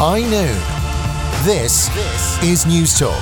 High noon. This is Newstalk.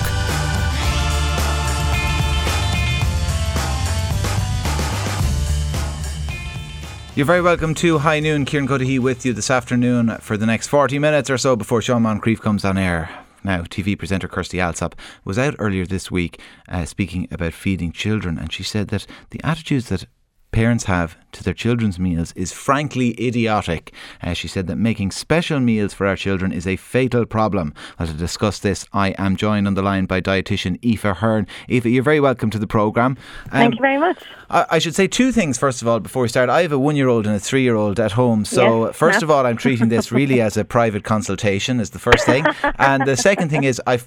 You're very welcome to High Noon. Kieran Cuddihy with you this afternoon for the next 40 minutes or so before Sean Moncrieff comes on air. Now, TV presenter Kirsty Allsopp was out earlier this week uh, speaking about feeding children, and she said that the attitudes that parents have to their children's meals is frankly idiotic. Uh, she said that making special meals for our children is a fatal problem. Well, to discuss this, I am joined on the line by dietitian Aoife Hearne. Aoife, you're very welcome to the programme. Um, Thank you very much. I, I, should say two things, first of all, before we start. I have a one year old and a three year old at home. So, yes. first of all, I'm treating this really as a private consultation, is the first thing. and the second thing is, I,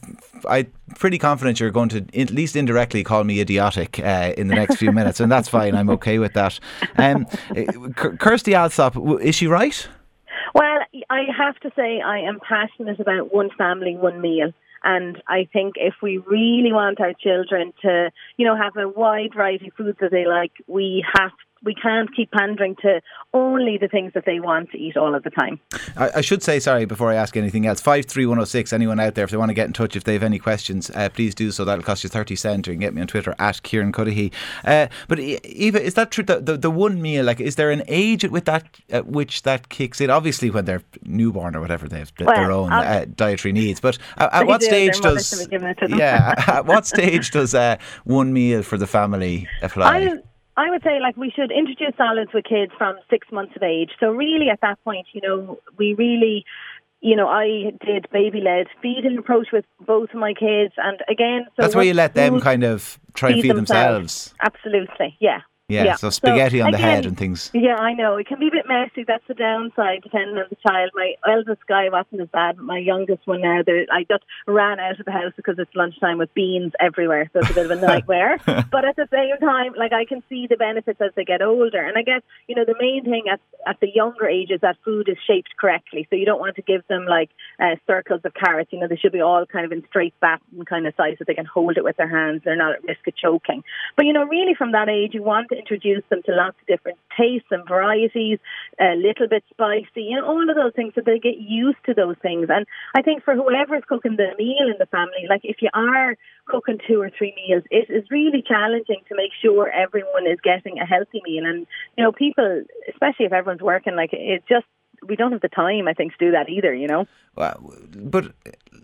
I'm pretty confident you're going to at least indirectly call me idiotic uh, in the next few minutes, and that's fine. I'm okay with that. Um, Kirsty Allsopp, is she right? Well, I have to say I am passionate about one family, one meal. And I think if we really want our children to, you know, have a wide variety of foods that they like, we have we can't keep pandering to only the things that they want to eat all of the time. I, I should say, sorry, before I ask anything else, 53106, anyone out there, if they want to get in touch, if they have any questions, uh, please do so. That'll cost you 30 cents. You can get me on Twitter at Kieran Cuddihy. Uh, but Aoife, is that true? The, the, the, one meal, like, is there an age with that at which that kicks in? Obviously, when they're newborn or whatever, they have well, their own uh, dietary needs. But at, at what stage does. Yeah, at what stage does uh, one meal for the family apply? I, I would say like we should introduce solids with kids from six months of age. So really at that point, you know, we really you know, I did baby led feeding approach with both of my kids and again so That's where you let them kind of try and feed themselves. themselves. Absolutely, yeah. Yeah, yeah, so spaghetti so, on again, the head and things. Yeah, I know. It can be a bit messy. That's the downside, depending on the child. My eldest guy wasn't as bad, but my youngest one now, I just ran out of the house because it's lunchtime with beans everywhere. So it's a bit of a nightmare. but at the same time, like I can see the benefits as they get older. And I guess, you know, the main thing at, at the younger age is that food is shaped correctly. So you don't want to give them like uh, circles of carrots. You know, they should be all kind of in straight batten kind of size so they can hold it with their hands. They're not at risk of choking. But, you know, really from that age, you want to introduce them to lots of different tastes and varieties, a little bit spicy, you know, all of those things so they get used to those things. And I think for whoever's cooking the meal in the family, like if you are cooking two or three meals, it is really challenging to make sure everyone is getting a healthy meal. And, you know, people, especially if everyone's working, like it just we don't have the time, I think, to do that either. You know. Well, but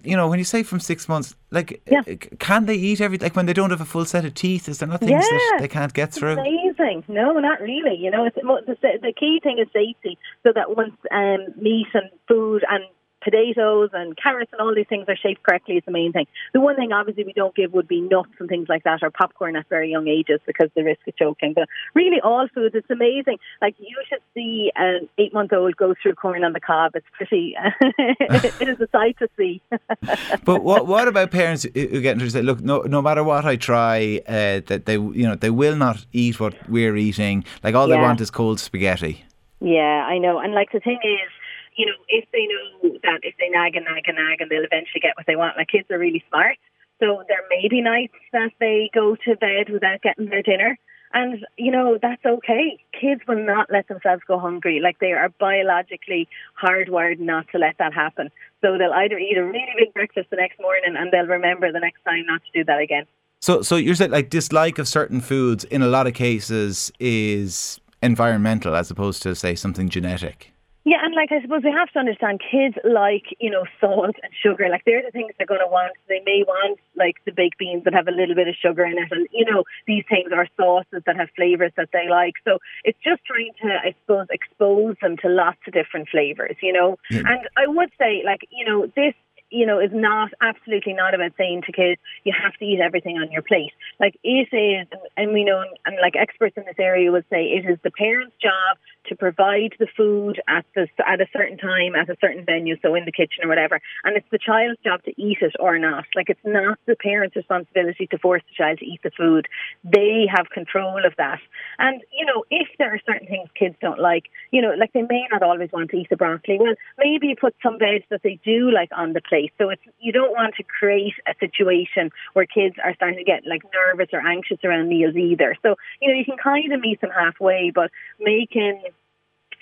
you know, when you say from six months, like, yeah. can they eat everything? Like when they don't have a full set of teeth, is there nothing yeah. that they can't get through? Amazing. No, not really. You know, it's, the, the key thing is safety, so that once um, meat and food and potatoes and carrots and all these things are shaped correctly is the main thing. The one thing obviously we don't give would be nuts and things like that or popcorn at very young ages because the risk of choking. But really all foods, it's amazing. Like you should see an eight month old go through corn on the cob. It's pretty, it is a sight to see. but what what about parents who get into say, look, no no matter what I try, uh, that they you know they will not eat what we're eating. Like all yeah. they want is cold spaghetti. Yeah, I know. And like the thing is, you know, if they know that if they nag and nag and nag and they'll eventually get what they want, like kids are really smart. So there may be nights that they go to bed without getting their dinner. And, you know, that's okay. Kids will not let themselves go hungry. Like they are biologically hardwired not to let that happen. So they'll either eat a really big breakfast the next morning and they'll remember the next time not to do that again. So, so you're saying like dislike of certain foods in a lot of cases is environmental as opposed to, say, something genetic? Yeah, and like I suppose we have to understand kids like, you know, salt and sugar. Like they're the things they're going to want. They may want like the baked beans that have a little bit of sugar in it. And, you know, these things are sauces that have flavors that they like. So it's just trying to, I suppose, expose them to lots of different flavors, you know. Yeah. And I would say, like, you know, this you know, is not absolutely not about saying to kids you have to eat everything on your plate. Like it is, and we know, and like experts in this area would say, it is the parent's job to provide the food at the at a certain time at a certain venue, so in the kitchen or whatever, and it's the child's job to eat it or not. Like it's not the parent's responsibility to force the child to eat the food. They have control of that. And you know, if there are certain things kids don't like, you know, like they may not always want to eat the broccoli. Well, maybe put some veg that they do like on the plate. So it's you don't want to create a situation where kids are starting to get like nervous or anxious around meals either. So you know, you can kind of meet them halfway, but making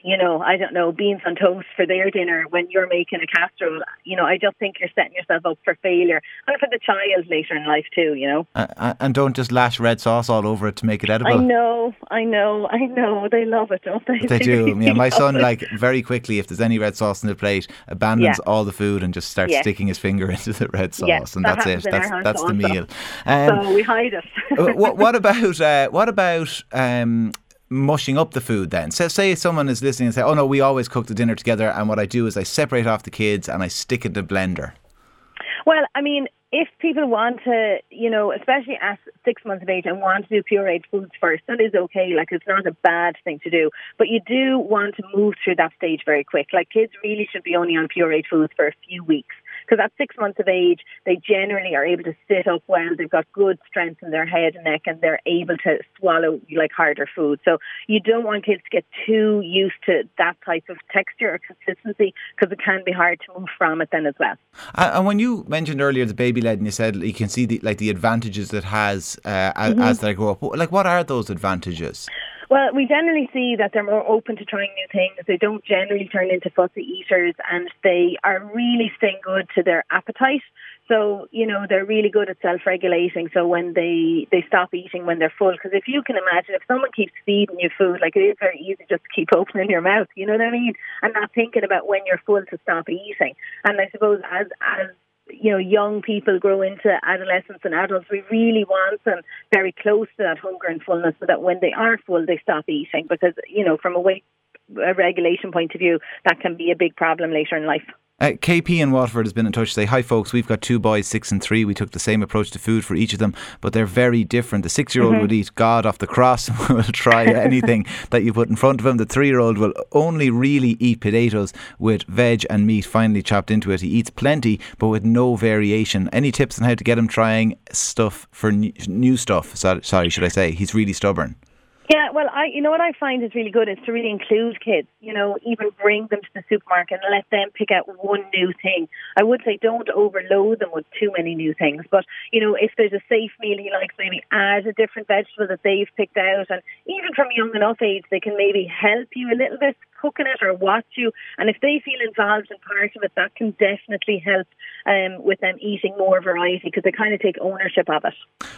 you know, I don't know, beans on toast for their dinner when you're making a casserole. You know, I just think you're setting yourself up for failure and for the child later in life too. You know, uh, and don't just lash red sauce all over it to make it edible. I know, I know, I know. They love it, don't they? They, they do. Really yeah, my son it. like very quickly if there's any red sauce in the plate, abandons Yeah. all the food and just starts Yeah. sticking his finger into the red sauce, Yeah, and that that's it. That's that's the meal. Um, so we hide it. uh, what, what about uh, what about um, mushing up the food then? So say someone is listening and say, "Oh no, we always cook the dinner together," and what I do is I separate off the kids and I stick it in the blender. Well, I mean, if people want to, you know, especially at six months of age and want to do pureed foods first, that is okay. Like, it's not a bad thing to do. But you do want to move through that stage very quick. Like, kids really should be only on pureed foods for a few weeks. Because at six months of age, they generally are able to sit up well. They've got good strength in their head and neck, and they're able to swallow like harder food. So you don't want kids to get too used to that type of texture or consistency because it can be hard to move from it then as well. And when you mentioned earlier the baby led, and you said you can see the like the advantages it has uh, Mm-hmm. as they grow up. Like, what are those advantages? Well, we generally see that they're more open to trying new things. They don't generally turn into fussy eaters and they are really staying good to their appetite. So, you know, they're really good at self-regulating. So when they, they stop eating when they're full, because if you can imagine, if someone keeps feeding you food, like it is very easy just to keep opening your mouth, you know what I mean? And not thinking about when you're full to stop eating. And I suppose as, as you know, young people grow into adolescence and adults, we really want them very close to that hunger and fullness so that when they are full, they stop eating because, you know, from a weight regulation point of view, that can be a big problem later in life. Uh, KP in Waterford has been in touch to say, Hi folks, we've got two boys, six and three. We took the same approach to food for each of them, but they're very different. The six year old would eat God off the cross and will try anything that you put in front of him. The three year old will only really eat potatoes with veg and meat finely chopped into it. He eats plenty, but with no variation. Any tips on how to get him trying stuff for new, new stuff? So, sorry, should I say? He's really stubborn. Yeah, well, I you know what I find is really good is to really include kids. You know, even bring them to the supermarket and let them pick out one new thing. I would say don't overload them with too many new things, but you know, if there's a safe meal he likes, maybe add a different vegetable that they've picked out, and even from young enough age, they can maybe help you a little bit cooking it or watch you. And if they feel involved and part of it, that can definitely help um, with them eating more variety because they kind of take ownership of it.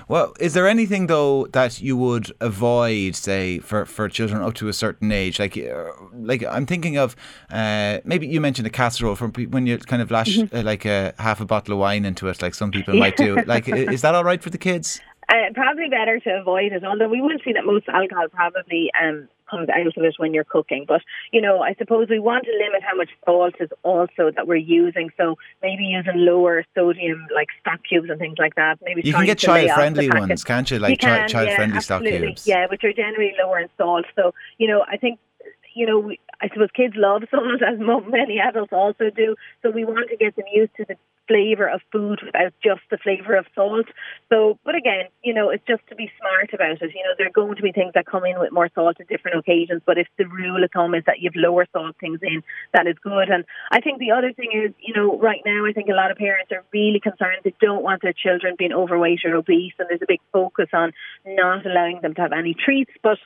Well, is there anything though that you would avoid, say, for, for children up to a certain age? Like, uh, like I'm thinking of uh, maybe you mentioned a casserole from when you kind of lash uh, like a half a bottle of wine into it, like some people might do. Like, is that all right for the kids? Uh, probably better to avoid it, although we will see that most alcohol probably um, comes out of it when you're cooking. But, you know, I suppose we want to limit how much salt is also that we're using. So maybe using lower sodium, like stock cubes and things like that. Maybe You can get to lay off the child-friendly ones, can't you? Like you can, child-friendly yeah, stock cubes. Yeah, which are generally lower in salt. So, you know, I think you know, we, I suppose kids love salt as mo- many adults also do. So we want to get them used to the flavour of food without just the flavour of salt. So, but again, you know, it's just to be smart about it. You know, there are going to be things that come in with more salt at different occasions, but if the rule of thumb is that you've lower salt things in, that is good. And I think the other thing is, you know, right now I think a lot of parents are really concerned. They don't want their children being overweight or obese, and there's a big focus on not allowing them to have any treats, but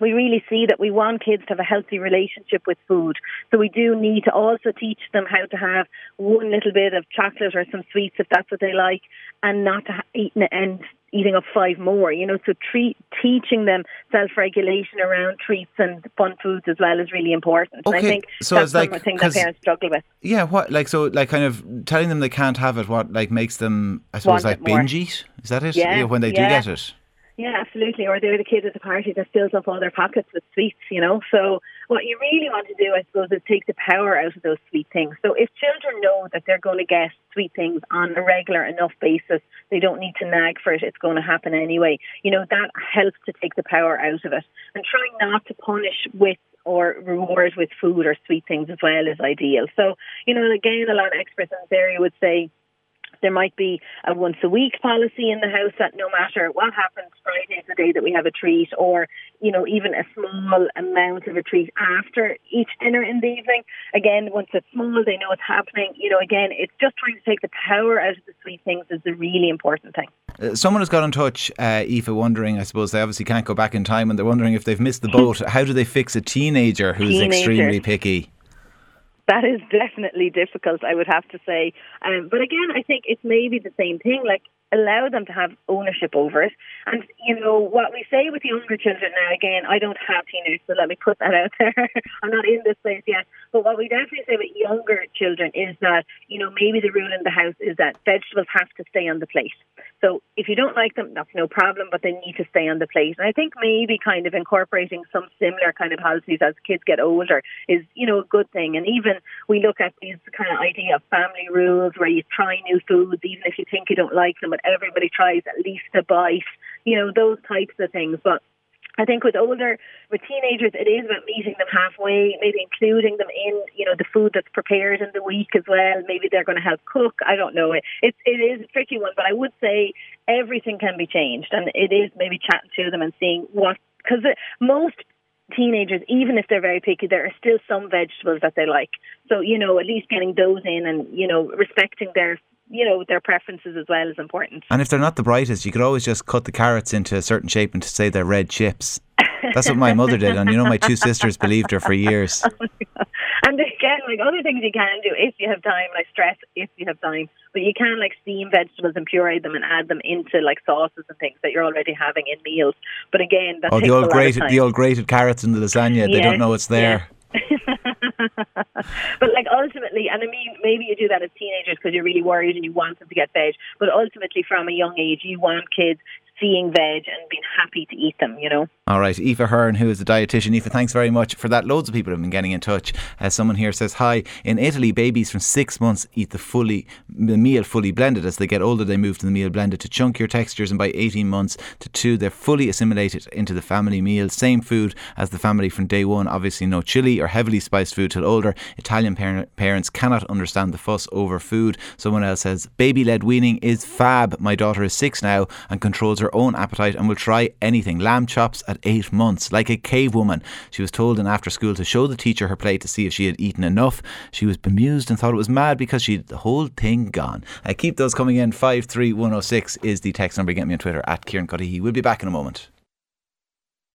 we really see that we want kids to have a healthy relationship with food. So we do need to also teach them how to have one little bit of chocolate or some sweets if that's what they like, and not to eat and eating up five more. You know, so treat, teaching them self-regulation around treats and fun foods as well is really important. And I Okay, think so that's it's like- something that 'cause- parents struggle with. Yeah, what like so like kind of telling them they can't have it. What like makes them I suppose Want like binge eat? Is that it? Yeah, when they do get it. Yeah, absolutely. Or they're the kid at the party that fills up all their pockets with sweets, you know. So what you really want to do, I suppose, is take the power out of those sweet things. So if children know that they're going to get sweet things on a regular enough basis, they don't need to nag for it. It's going to happen anyway. You know, that helps to take the power out of it. And trying not to punish with or reward with food or sweet things as well is ideal. So, you know, again, a lot of experts in this area would say there might be a once a week policy in the house that no matter what happens, Friday is the day that we have a treat, or you know even a small amount of a treat after each dinner in the evening. Again, once it's small, they know it's happening. You know, again, it's just trying to take the power out of the sweet things is the really important thing. Uh, someone has got in touch, uh, Aoife, wondering, I suppose they obviously can't go back in time and they're wondering if they've missed the boat. How do they fix a teenager who's Teenager. extremely picky? That is definitely difficult, I would have to say. Um, but again, I think it's maybe the same thing. Like, allow them to have ownership over it. And, you know, what we say with younger children now, again, I don't have teenagers, so let me put that out there. I'm not in this place yet. But what we definitely say with younger children is that, you know, maybe the rule in the house is that vegetables have to stay on the plate. So if you don't like them, that's no problem, but they need to stay on the plate. And I think maybe kind of incorporating some similar kind of policies as kids get older is, you know, a good thing. And even we look at these kind of idea of family rules where you try new foods, even if you think you don't like them, but everybody tries at least a bite, you know, those types of things. But I think with older, with teenagers, it is about meeting them halfway, maybe including them in, you know, the food that's prepared in the week as well. Maybe they're going to help cook. I don't know. It it, it is a tricky one, but I would say everything can be changed, and it is maybe chatting to them and seeing what because most teenagers, even if they're very picky, there are still some vegetables that they like. So you know, at least getting those in and you know respecting their you know their preferences as well is important. And if they're not the brightest, you could always just cut the carrots into a certain shape and to say they're red chips. That's what my mother did, and you know my two sisters believed her for years. and again, like other things you can do if you have time, like stress if you have time, but you can like steam vegetables and puree them and add them into like sauces and things that you're already having in meals. But again, that Oh, the a old lot grated, the old grated carrots in the lasagna. They don't know it's there. But like ultimately, and I mean, maybe you do that as teenagers because you're really worried and you want them to get veg. But ultimately, from a young age, you want kids seeing veg and being happy to eat them. You know. All right, Aoife Hearne, who is a dietitian. Aoife, thanks very much for that. Loads of people have been getting in touch. Uh, someone here says, "Hi, in Italy, babies from six months eat the fully the meal fully blended. As they get older, they move to the meal blended to chunkier textures, and by 18 months to two, they're fully assimilated into the family meal. Same food as the family from day one. Obviously, no chili or heavily spiced food till older. Italian par- parents cannot understand the fuss over food." Someone else says, "Baby-led weaning is fab. My daughter is six now and controls her own appetite and will try anything. Lamb chops at eight months, like a cave woman. She was told in after school to show the teacher her plate to see if she had eaten enough. She was bemused and thought it was mad because she had the whole thing gone. I keep those coming in. 53106 is the text number. Get me on Twitter at Kieran Cuddihy. We'll be back in a moment.